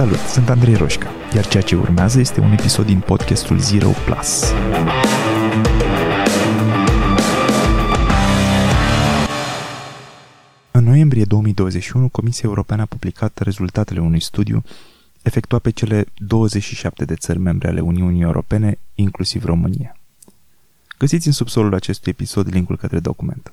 Salut, sunt Andrei Roșca, iar ceea ce urmează este un episod din podcastul Zero Plus. În noiembrie 2021, Comisia Europeană a publicat rezultatele unui studiu efectuat pe cele 27 de țări membre ale Uniunii Europene, inclusiv România. Găsiți în subsolul acestui episod linkul către document.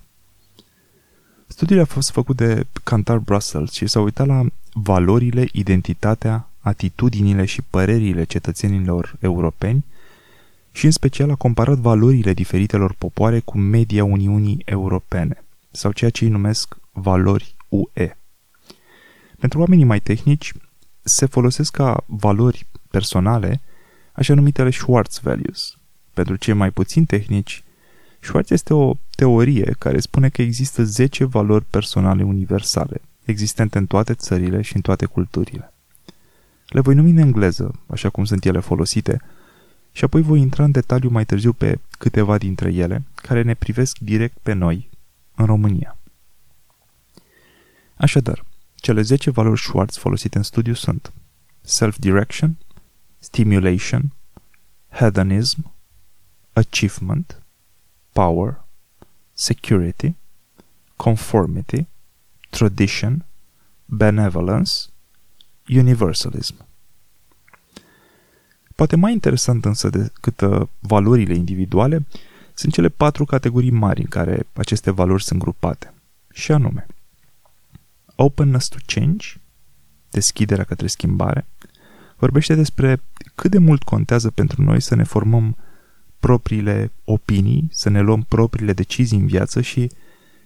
Studiul a fost făcut de Cantar Brussels și s-a uitat la valorile, identitatea, atitudinile și părerile cetățenilor europeni și în special a comparat valorile diferitelor popoare cu media Uniunii Europene sau ceea ce îi numesc valori UE. Pentru oamenii mai tehnici, se folosesc ca valori personale așa numitele Schwartz values. Pentru cei mai puțin tehnici, Schwartz este o teorie care spune că există 10 valori personale universale, existente în toate țările și în toate culturile. Le voi numi în engleză, așa cum sunt ele folosite, și apoi voi intra în detaliu mai târziu pe câteva dintre ele, care ne privesc direct pe noi, în România. Așadar, cele 10 valori Schwartz folosite în studiu sunt self-direction, stimulation, hedonism, achievement, power, security, conformity, tradition, benevolence, universalism. Poate mai interesant însă decât uh, valorile individuale sunt cele patru categorii mari în care aceste valori sunt grupate, și anume openness to change, deschiderea către schimbare, vorbește despre cât de mult contează pentru noi să ne formăm propriile opinii, să ne luăm propriile decizii în viață și,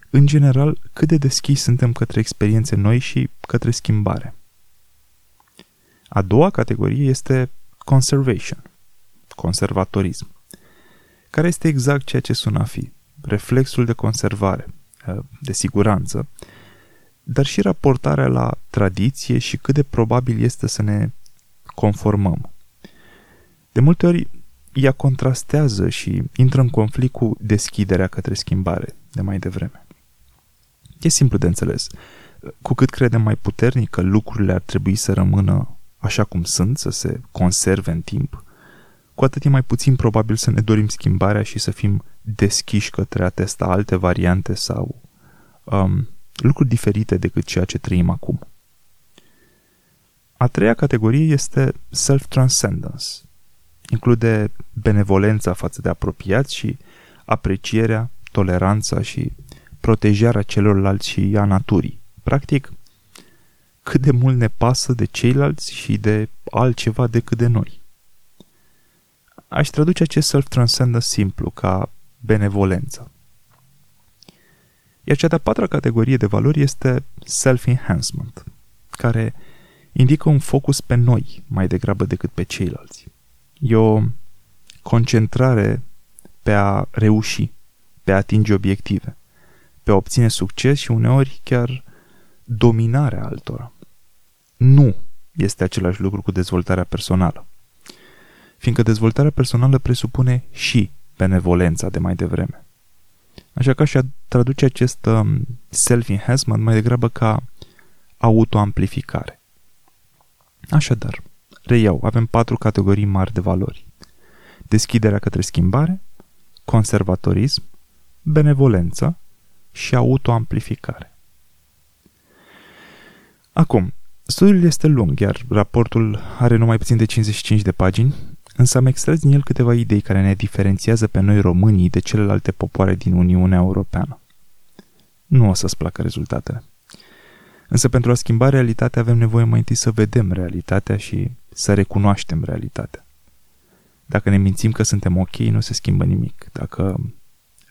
în general, cât de deschiși suntem către experiențe noi și către schimbare. A doua categorie este conservation, conservatorism, care este exact ceea ce sună a fi, reflexul de conservare, de siguranță, dar și raportarea la tradiție și cât de probabil este să ne conformăm. De multe ori, ea contrastează și intră în conflict cu deschiderea către schimbare de mai devreme. E simplu de înțeles. Cu cât credem mai puternic că lucrurile ar trebui să rămână așa cum sunt, să se conserve în timp, cu atât e mai puțin probabil să ne dorim schimbarea și să fim deschiși către a testa alte variante sau um, lucruri diferite decât ceea ce trăim acum. A treia categorie este self-transcendence. Include benevolența față de apropiați și aprecierea, toleranța și protejarea celorlalți și a naturii. Practic, cât de mult ne pasă de ceilalți și de altceva decât de noi. Aș traduce acest self-transcendence simplu ca benevolență. Iar cea de-a patra categorie de valori este self-enhancement, care indică un focus pe noi mai degrabă decât pe ceilalți. E o concentrare pe a reuși, pe a atinge obiective, pe a obține succes și uneori chiar dominarea altora. Nu este același lucru cu dezvoltarea personală. Fiindcă dezvoltarea personală presupune și benevolența de mai devreme. Așa că aș traduce acest um, self-enhancement mai degrabă ca autoamplificare. Așadar, reiau, avem patru categorii mari de valori. Deschiderea către schimbare, conservatorism, benevolență și autoamplificare. Acum, studiul este lung, iar raportul are numai puțin de 55 de pagini, însă am extras din el câteva idei care ne diferențiază pe noi românii de celelalte popoare din Uniunea Europeană. Nu o să-ți placă rezultatele. Însă pentru a schimba realitatea avem nevoie mai întâi să vedem realitatea și să recunoaștem realitatea. Dacă ne mințim că suntem ok, nu se schimbă nimic. Dacă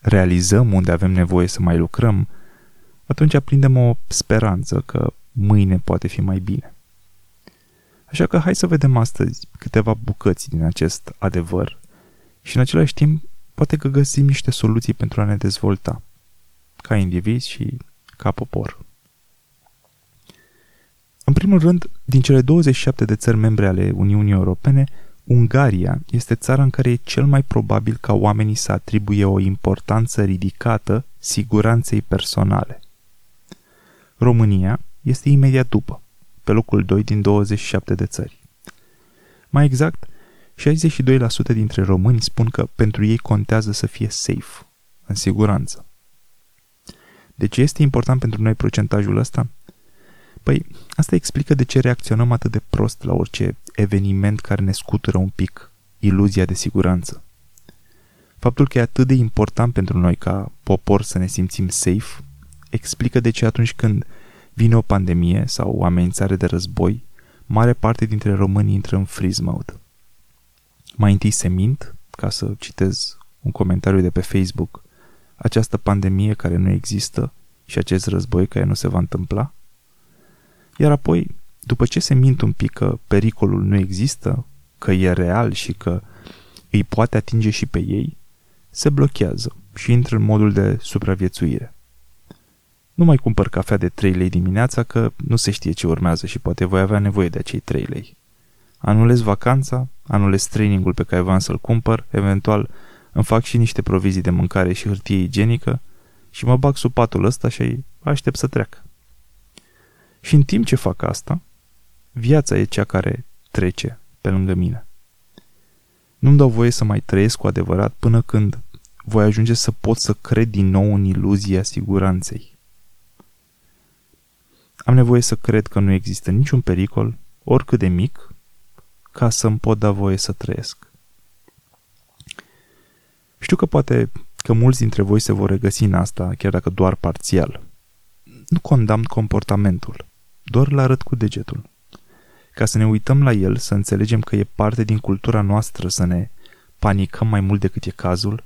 realizăm unde avem nevoie să mai lucrăm, atunci aprindem o speranță că mâine poate fi mai bine. Așa că hai să vedem astăzi câteva bucăți din acest adevăr și în același timp poate că găsim niște soluții pentru a ne dezvolta ca indivizi și ca popor. În primul rând, din cele 27 de țări membre ale Uniunii Europene, Ungaria este țara în care e cel mai probabil ca oamenii să atribuie o importanță ridicată siguranței personale. România este imediat după, pe locul 2 din 27 de țări. Mai exact, 62% dintre români spun că pentru ei contează să fie safe, în siguranță. De ce este important pentru noi procentajul ăsta? Păi, asta explică de ce reacționăm atât de prost la orice eveniment care ne scutură un pic iluzia de siguranță. Faptul că e atât de important pentru noi ca popor să ne simțim safe explică de ce atunci când vine o pandemie sau o amenințare de război, mare parte dintre români intră în freeze mode. Mai întâi se mint, ca să citez un comentariu de pe Facebook, această pandemie care nu există și acest război care nu se va întâmpla. Iar apoi, după ce se mint un pic că pericolul nu există, că e real și că îi poate atinge și pe ei, se blochează și intră în modul de supraviețuire. Nu mai cumpăr cafea de 3 lei dimineața că nu se știe ce urmează și poate voi avea nevoie de acei 3 lei. Anulez vacanța, anulez trainingul pe care vreau să-l cumpăr, eventual îmi fac și niște provizii de mâncare și hârtie igienică și mă bag sub patul ăsta și aștept să treacă. Și în timp ce fac asta, viața e cea care trece pe lângă mine. Nu-mi dau voie să mai trăiesc cu adevărat până când voi ajunge să pot să cred din nou în iluzia siguranței. Am nevoie să cred că nu există niciun pericol, oricât de mic, ca să-mi pot da voie să trăiesc. Știu că poate că mulți dintre voi se vor regăsi în asta, chiar dacă doar parțial. Nu condamn comportamentul, doar îl arăt cu degetul. Ca să ne uităm la el, să înțelegem că e parte din cultura noastră să ne panicăm mai mult decât e cazul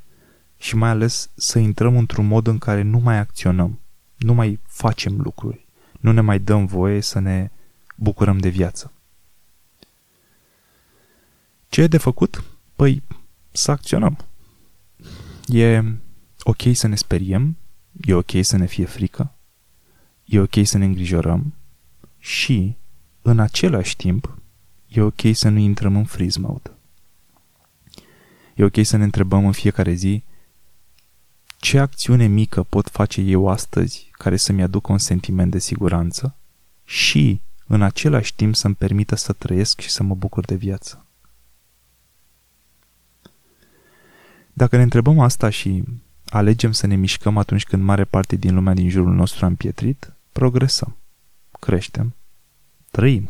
și mai ales să intrăm într-un mod în care nu mai acționăm, nu mai facem lucruri, nu ne mai dăm voie să ne bucurăm de viață. Ce e de făcut? Păi, să acționăm. E ok să ne speriem, e ok să ne fie frică, e ok să ne îngrijorăm și, în același timp, e ok să nu intrăm în freeze mode. E ok să ne întrebăm în fiecare zi ce acțiune mică pot face eu astăzi care să-mi aducă un sentiment de siguranță și, în același timp, să-mi permită să trăiesc și să mă bucur de viață. Dacă ne întrebăm asta și alegem să ne mișcăm atunci când mare parte din lumea din jurul nostru a împietrit, progresăm, creștem, trăim.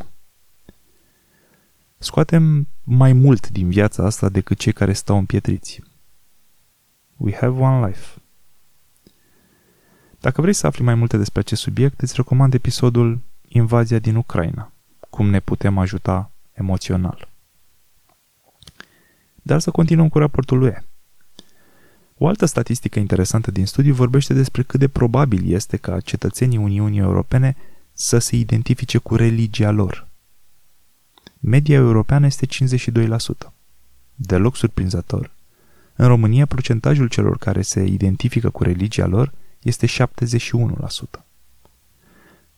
Scoatem mai mult din viața asta decât cei care stau împietriți. We have one life. Dacă vrei să afli mai multe despre acest subiect, îți recomand episodul Invazia din Ucraina, cum ne putem ajuta emoțional. Dar să continuăm cu raportul lui. O altă statistică interesantă din studiu vorbește despre cât de probabil este ca cetățenii Uniunii Europene să se identifice cu religia lor. Media europeană este 52%. Deloc surprinzător. În România, procentajul celor care se identifică cu religia lor este 71%.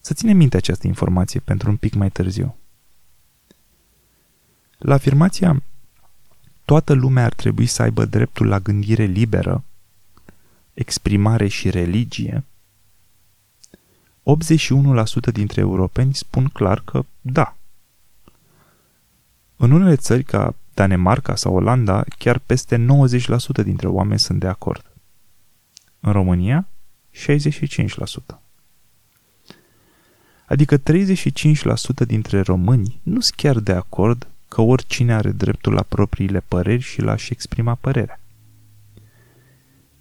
Să ținem minte această informație pentru un pic mai târziu. La afirmația toată lumea ar trebui să aibă dreptul la gândire liberă, exprimare și religie, 81% dintre europeni spun clar că da. În unele țări ca Danemarca sau Olanda, chiar peste 90% dintre oameni sunt de acord. În România, 65%. Adică 35% dintre români nu sunt chiar de acord că oricine are dreptul la propriile păreri și la și exprima părerea.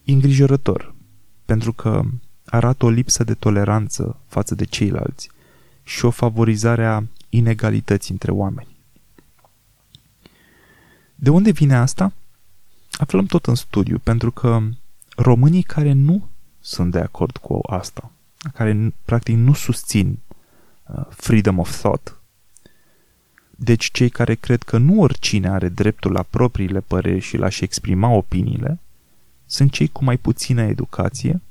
Îngrijorător, pentru că arată o lipsă de toleranță față de ceilalți și o favorizare a inegalității între oameni. De unde vine asta? Aflăm tot în studiu, pentru că românii care nu sunt de acord cu asta, care practic nu susțin uh, freedom of thought, deci cei care cred că nu oricine are dreptul la propriile păreri și la și exprima opiniile, sunt cei cu mai puțină educație,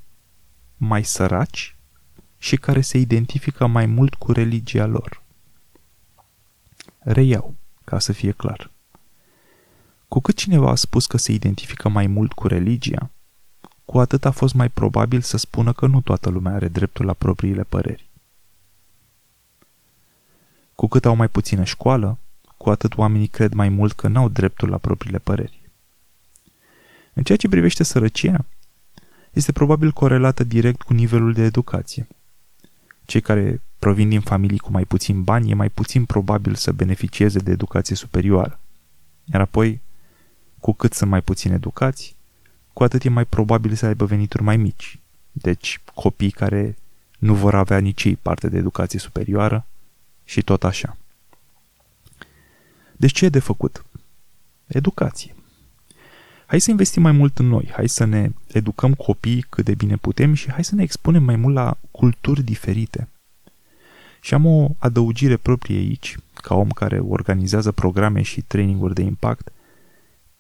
mai săraci și care se identifică mai mult cu religia lor. Reiau, ca să fie clar. Cu cât cineva a spus că se identifică mai mult cu religia, cu atât a fost mai probabil să spună că nu toată lumea are dreptul la propriile păreri. Cu cât au mai puțină școală, cu atât oamenii cred mai mult că n-au dreptul la propriile păreri. În ceea ce privește sărăcia, este probabil corelată direct cu nivelul de educație. Cei care provin din familii cu mai puțin bani, e mai puțin probabil să beneficieze de educație superioară. Iar apoi, cu cât sunt mai puțin educați, cu atât e mai probabil să aibă venituri mai mici. Deci, copii care nu vor avea nici ei parte de educație superioară și tot așa. Deci ce e de făcut? Educație. Hai să investim mai mult în noi, hai să ne educăm copiii cât de bine putem și hai să ne expunem mai mult la culturi diferite. Și am o adăugire proprie aici, ca om care organizează programe și traininguri de impact,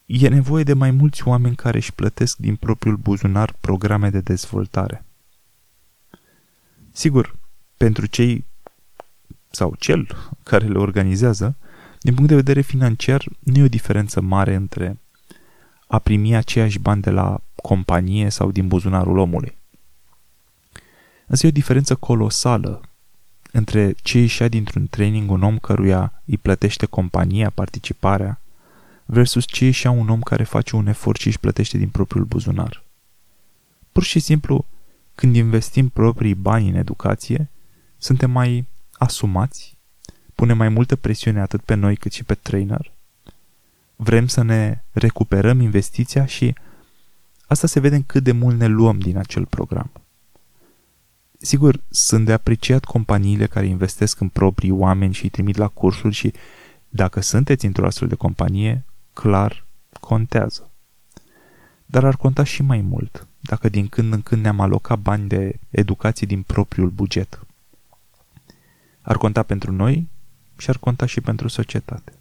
e nevoie de mai mulți oameni care își plătesc din propriul buzunar programe de dezvoltare. Sigur, pentru cei sau cel care le organizează, din punct de vedere financiar, nu e o diferență mare între a primi aceiași bani de la companie sau din buzunarul omului. Însă e o diferență colosală între ce ieșea dintr-un training un om căruia îi plătește compania participarea versus ce ieșea un om care face un efort și își plătește din propriul buzunar. Pur și simplu, când investim proprii bani în educație, suntem mai asumați, punem mai multă presiune atât pe noi cât și pe trainer, vrem să ne recuperăm investiția și asta se vede în cât de mult ne luăm din acel program. Sigur, sunt de apreciat companiile care investesc în proprii oameni și îi trimit la cursuri și dacă sunteți într-o astfel de companie, clar, contează. Dar ar conta și mai mult dacă din când în când ne-am alocat bani de educație din propriul buget. Ar conta pentru noi și ar conta și pentru societate.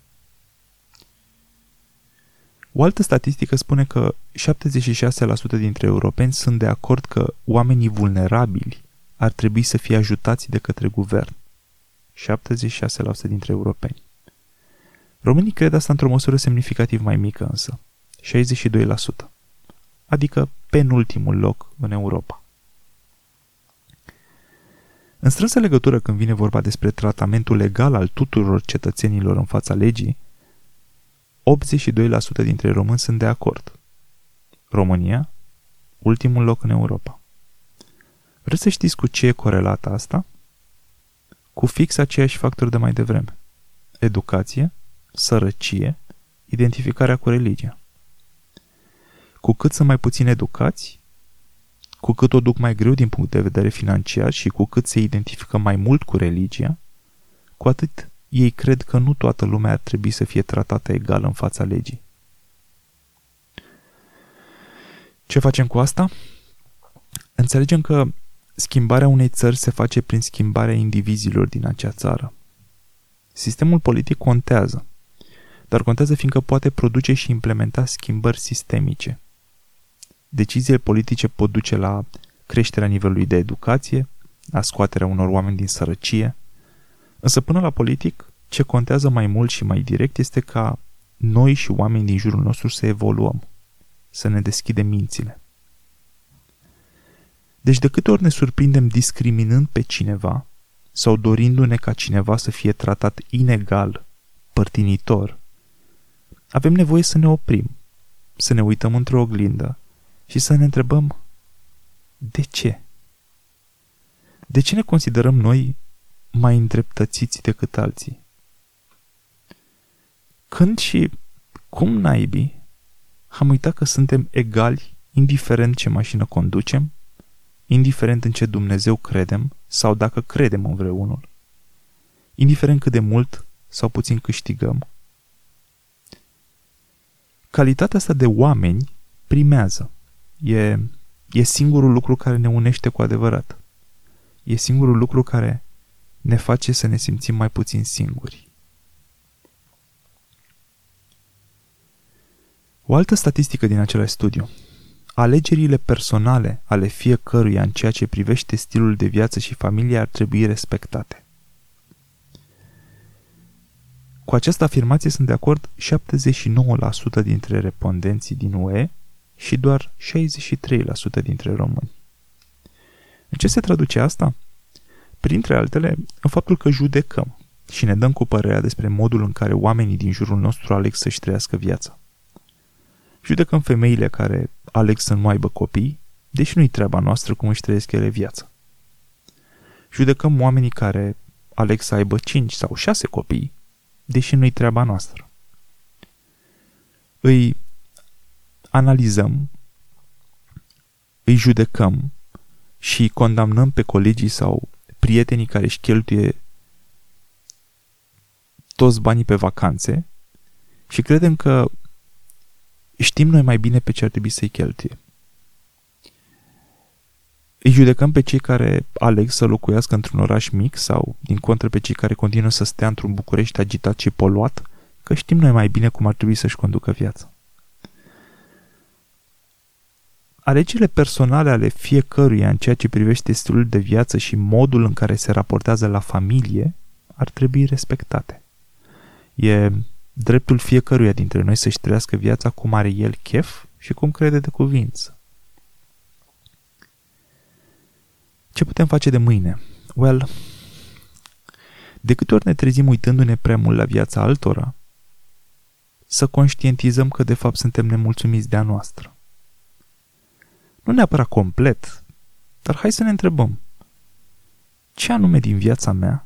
O altă statistică spune că 76% dintre europeni sunt de acord că oamenii vulnerabili ar trebui să fie ajutați de către guvern. 76% dintre europeni. Românii cred asta într-o măsură semnificativ mai mică însă, 62%, adică penultimul loc în Europa. În strânsă legătură când vine vorba despre tratamentul legal al tuturor cetățenilor în fața legii, 82% dintre români sunt de acord. România, ultimul loc în Europa. Vreți să știți cu ce e corelată asta? Cu fix aceiași factori de mai devreme. Educație, sărăcie, identificarea cu religia. Cu cât sunt mai puțin educați, cu cât o duc mai greu din punct de vedere financiar și cu cât se identifică mai mult cu religia, cu atât ei cred că nu toată lumea ar trebui să fie tratată egal în fața legii. Ce facem cu asta? Înțelegem că schimbarea unei țări se face prin schimbarea indivizilor din acea țară. Sistemul politic contează, dar contează fiindcă poate produce și implementa schimbări sistemice. Deciziile politice pot duce la creșterea nivelului de educație, la scoaterea unor oameni din sărăcie, Însă până la politic, ce contează mai mult și mai direct este ca noi și oamenii din jurul nostru să evoluăm, să ne deschidem mințile. Deci de câte ori ne surprindem discriminând pe cineva sau dorindu-ne ca cineva să fie tratat inegal, părtinitor, avem nevoie să ne oprim, să ne uităm într-o oglindă și să ne întrebăm de ce? De ce ne considerăm noi mai îndreptățiți decât alții. Când și cum naibii am uitat că suntem egali indiferent ce mașină conducem, indiferent în ce Dumnezeu credem sau dacă credem în vreunul, indiferent cât de mult sau puțin câștigăm. Calitatea asta de oameni primează. E, e singurul lucru care ne unește cu adevărat. E singurul lucru care ne face să ne simțim mai puțin singuri. O altă statistică din același studiu. Alegerile personale ale fiecăruia în ceea ce privește stilul de viață și familie ar trebui respectate. Cu această afirmație sunt de acord 79% dintre respondenții din UE și doar 63% dintre români. În ce se traduce asta? Printre altele, în faptul că judecăm, și ne dăm cu părerea despre modul în care oamenii din jurul nostru aleg să-și trăiască viața. Judecăm femeile care aleg să nu aibă copii, deși nu-i treaba noastră cum își trăiesc ele viața. Judecăm oamenii care aleg să aibă 5 sau 6 copii, deși nu-i treaba noastră. Îi analizăm, îi judecăm și condamnăm pe colegii sau prietenii care își cheltuie toți banii pe vacanțe și credem că știm noi mai bine pe ce ar trebui să-i cheltuie. Îi judecăm pe cei care aleg să locuiască într-un oraș mic sau, din contră, pe cei care continuă să stea într-un București agitat și poluat, că știm noi mai bine cum ar trebui să-și conducă viața. Alegerile personale ale fiecăruia în ceea ce privește stilul de viață și modul în care se raportează la familie ar trebui respectate. E dreptul fiecăruia dintre noi să-și trăiască viața cum are el chef și cum crede de cuvință. Ce putem face de mâine? Well, de câte ori ne trezim uitându-ne prea mult la viața altora, să conștientizăm că de fapt suntem nemulțumiți de a noastră. Nu neapărat complet, dar hai să ne întrebăm. Ce anume din viața mea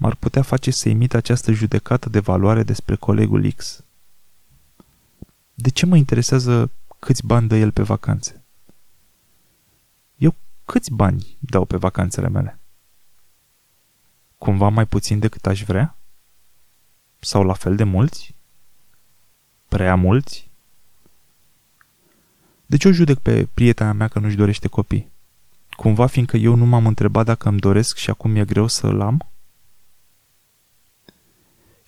m-ar putea face să imit această judecată de valoare despre colegul X? De ce mă interesează câți bani dă el pe vacanțe? Eu câți bani dau pe vacanțele mele? Cumva mai puțin decât aș vrea? Sau la fel de mulți? Prea mulți? De ce o judec pe prietena mea că nu-și dorește copii? Cumva fiindcă eu nu m-am întrebat dacă îmi doresc și acum e greu să-l am?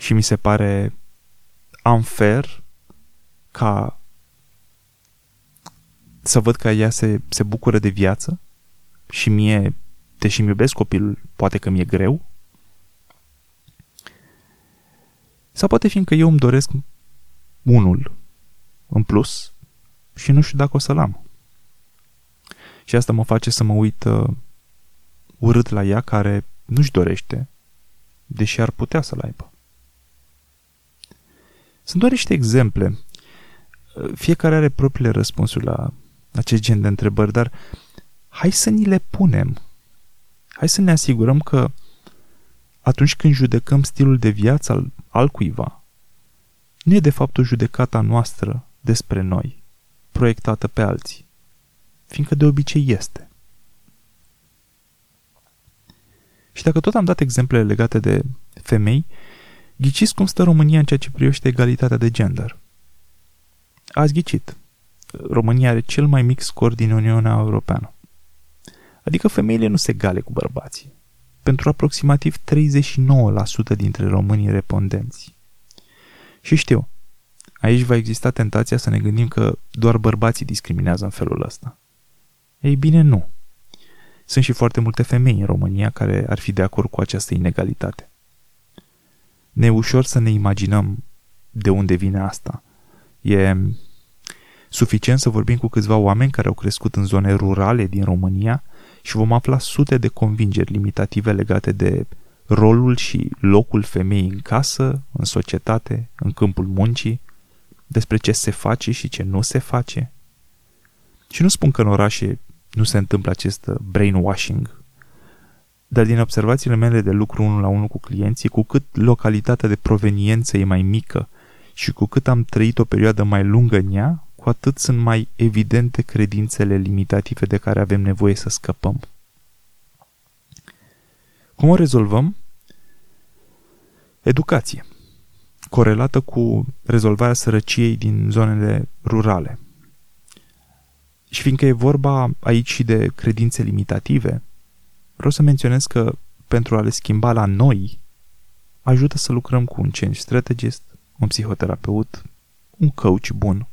Și mi se pare unfair ca să văd că ea se, se bucură de viață și mie, deși îmi iubesc copilul, poate că mi-e greu? Sau poate fiindcă eu îmi doresc unul în plus și nu știu dacă o să-l am. Și asta mă face să mă uit uh, urât la ea care nu-și dorește, deși ar putea să-l aibă. Sunt doar niște exemple. Fiecare are propriile răspunsuri la acest gen de întrebări, dar hai să ni le punem. Hai să ne asigurăm că atunci când judecăm stilul de viață al, al cuiva, nu e de fapt o judecată a noastră despre noi, proiectată pe alții, fiindcă de obicei este. Și dacă tot am dat exemple legate de femei, ghiciți cum stă România în ceea ce privește egalitatea de gender. Ați ghicit. România are cel mai mic scor din Uniunea Europeană. Adică femeile nu se egale cu bărbații. Pentru aproximativ 39% dintre românii respondenți. Și știu, aici va exista tentația să ne gândim că doar bărbații discriminează în felul ăsta. Ei bine, nu. Sunt și foarte multe femei în România care ar fi de acord cu această inegalitate. Ne e ușor să ne imaginăm de unde vine asta. E suficient să vorbim cu câțiva oameni care au crescut în zone rurale din România și vom afla sute de convingeri limitative legate de rolul și locul femeii în casă, în societate, în câmpul muncii, despre ce se face și ce nu se face. Și nu spun că în orașe nu se întâmplă acest brainwashing, dar din observațiile mele de lucru unul la unul cu clienții, cu cât localitatea de proveniență e mai mică și cu cât am trăit o perioadă mai lungă în ea, cu atât sunt mai evidente credințele limitative de care avem nevoie să scăpăm. Cum o rezolvăm? Educație. Corelată cu rezolvarea sărăciei din zonele rurale. Și fiindcă e vorba aici și de credințe limitative, vreau să menționez că pentru a le schimba la noi, ajută să lucrăm cu un change strategist, un psihoterapeut, un coach bun,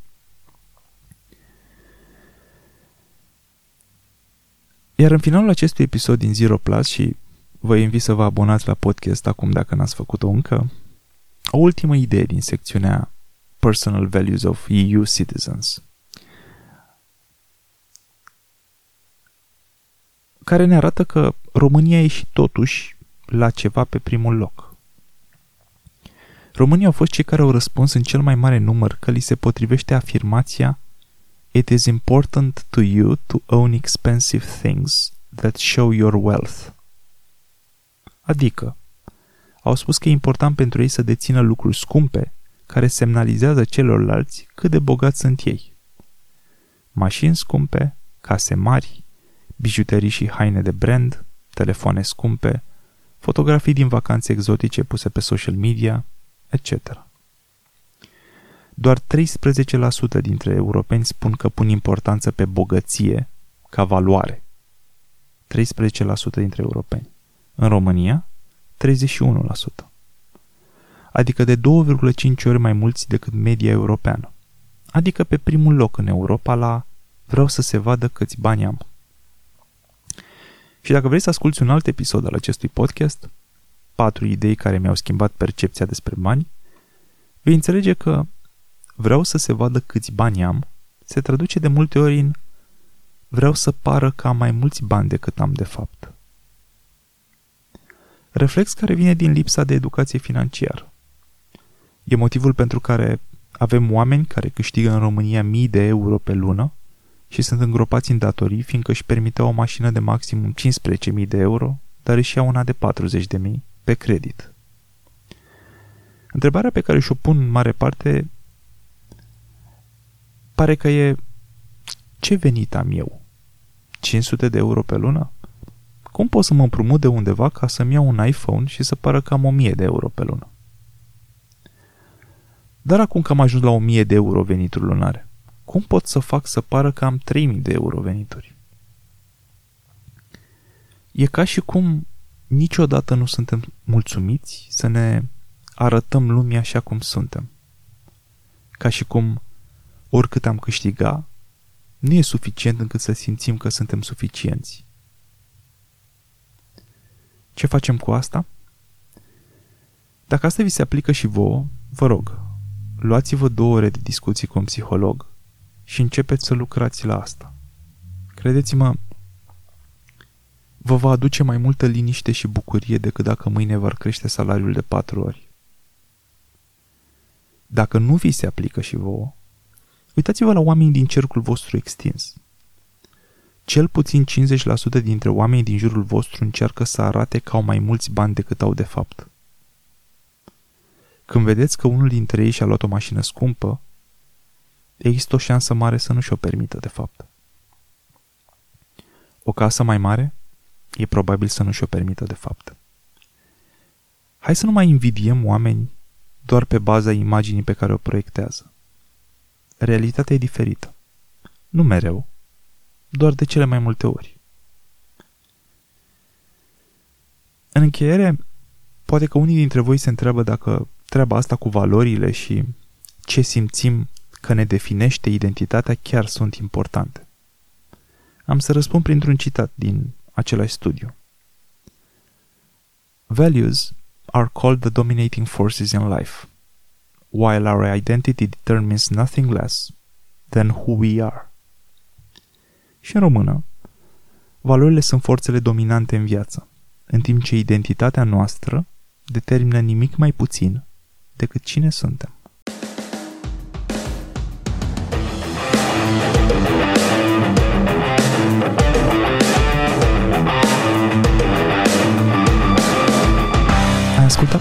Iar în finalul acestui episod din Zero Plus și vă invit să vă abonați la podcast acum dacă n-ați făcut-o încă, o ultimă idee din secțiunea Personal Values of EU Citizens, care ne arată că România e și totuși la ceva pe primul loc. Românii au fost cei care au răspuns în cel mai mare număr că li se potrivește afirmația It is important to you to own expensive things that show your wealth. Adică, au spus că e important pentru ei să dețină lucruri scumpe care semnalizează celorlalți cât de bogați sunt ei. Mașini scumpe, case mari, bijuterii și haine de brand, telefoane scumpe, fotografii din vacanțe exotice puse pe social media, etc. Doar 13% dintre europeni spun că pun importanță pe bogăție ca valoare. 13% dintre europeni. În România, 31%. Adică de 2,5 ori mai mulți decât media europeană. Adică pe primul loc în Europa la vreau să se vadă câți bani am. Și dacă vrei să asculti un alt episod al acestui podcast, patru idei care mi-au schimbat percepția despre bani, vei înțelege că vreau să se vadă câți bani am se traduce de multe ori în vreau să pară că am mai mulți bani decât am de fapt. Reflex care vine din lipsa de educație financiară. E motivul pentru care avem oameni care câștigă în România mii de euro pe lună și sunt îngropați în datorii fiindcă își permiteau o mașină de maximum 15.000 de euro, dar își iau una de 40.000 pe credit. Întrebarea pe care și-o pun în mare parte pare că e ce venit am eu? 500 de euro pe lună? Cum pot să mă împrumut de undeva ca să-mi iau un iPhone și să pară că am 1000 de euro pe lună? Dar acum că am ajuns la 1000 de euro venituri lunare, cum pot să fac să pară că am 3000 de euro venituri? E ca și cum niciodată nu suntem mulțumiți să ne arătăm lumii așa cum suntem. Ca și cum oricât am câștiga, nu e suficient încât să simțim că suntem suficienți. Ce facem cu asta? Dacă asta vi se aplică și vouă, vă rog, luați-vă două ore de discuții cu un psiholog și începeți să lucrați la asta. Credeți-mă, vă va aduce mai multă liniște și bucurie decât dacă mâine v-ar crește salariul de patru ori. Dacă nu vi se aplică și vouă, uitați-vă la oamenii din cercul vostru extins. Cel puțin 50% dintre oamenii din jurul vostru încearcă să arate că au mai mulți bani decât au de fapt. Când vedeți că unul dintre ei și-a luat o mașină scumpă, există o șansă mare să nu și-o permită, de fapt. O casă mai mare? E probabil să nu și-o permită, de fapt. Hai să nu mai invidiem oameni doar pe baza imaginii pe care o proiectează. Realitatea e diferită. Nu mereu, doar de cele mai multe ori. În încheiere, poate că unii dintre voi se întreabă dacă treaba asta cu valorile și ce simțim că ne definește identitatea chiar sunt importante. Am să răspund printr-un citat din același studiu. Values are called the dominating forces in life, while our identity determines nothing less than who we are. Și în română, valorile sunt forțele dominante în viață, în timp ce identitatea noastră determină nimic mai puțin decât cine suntem.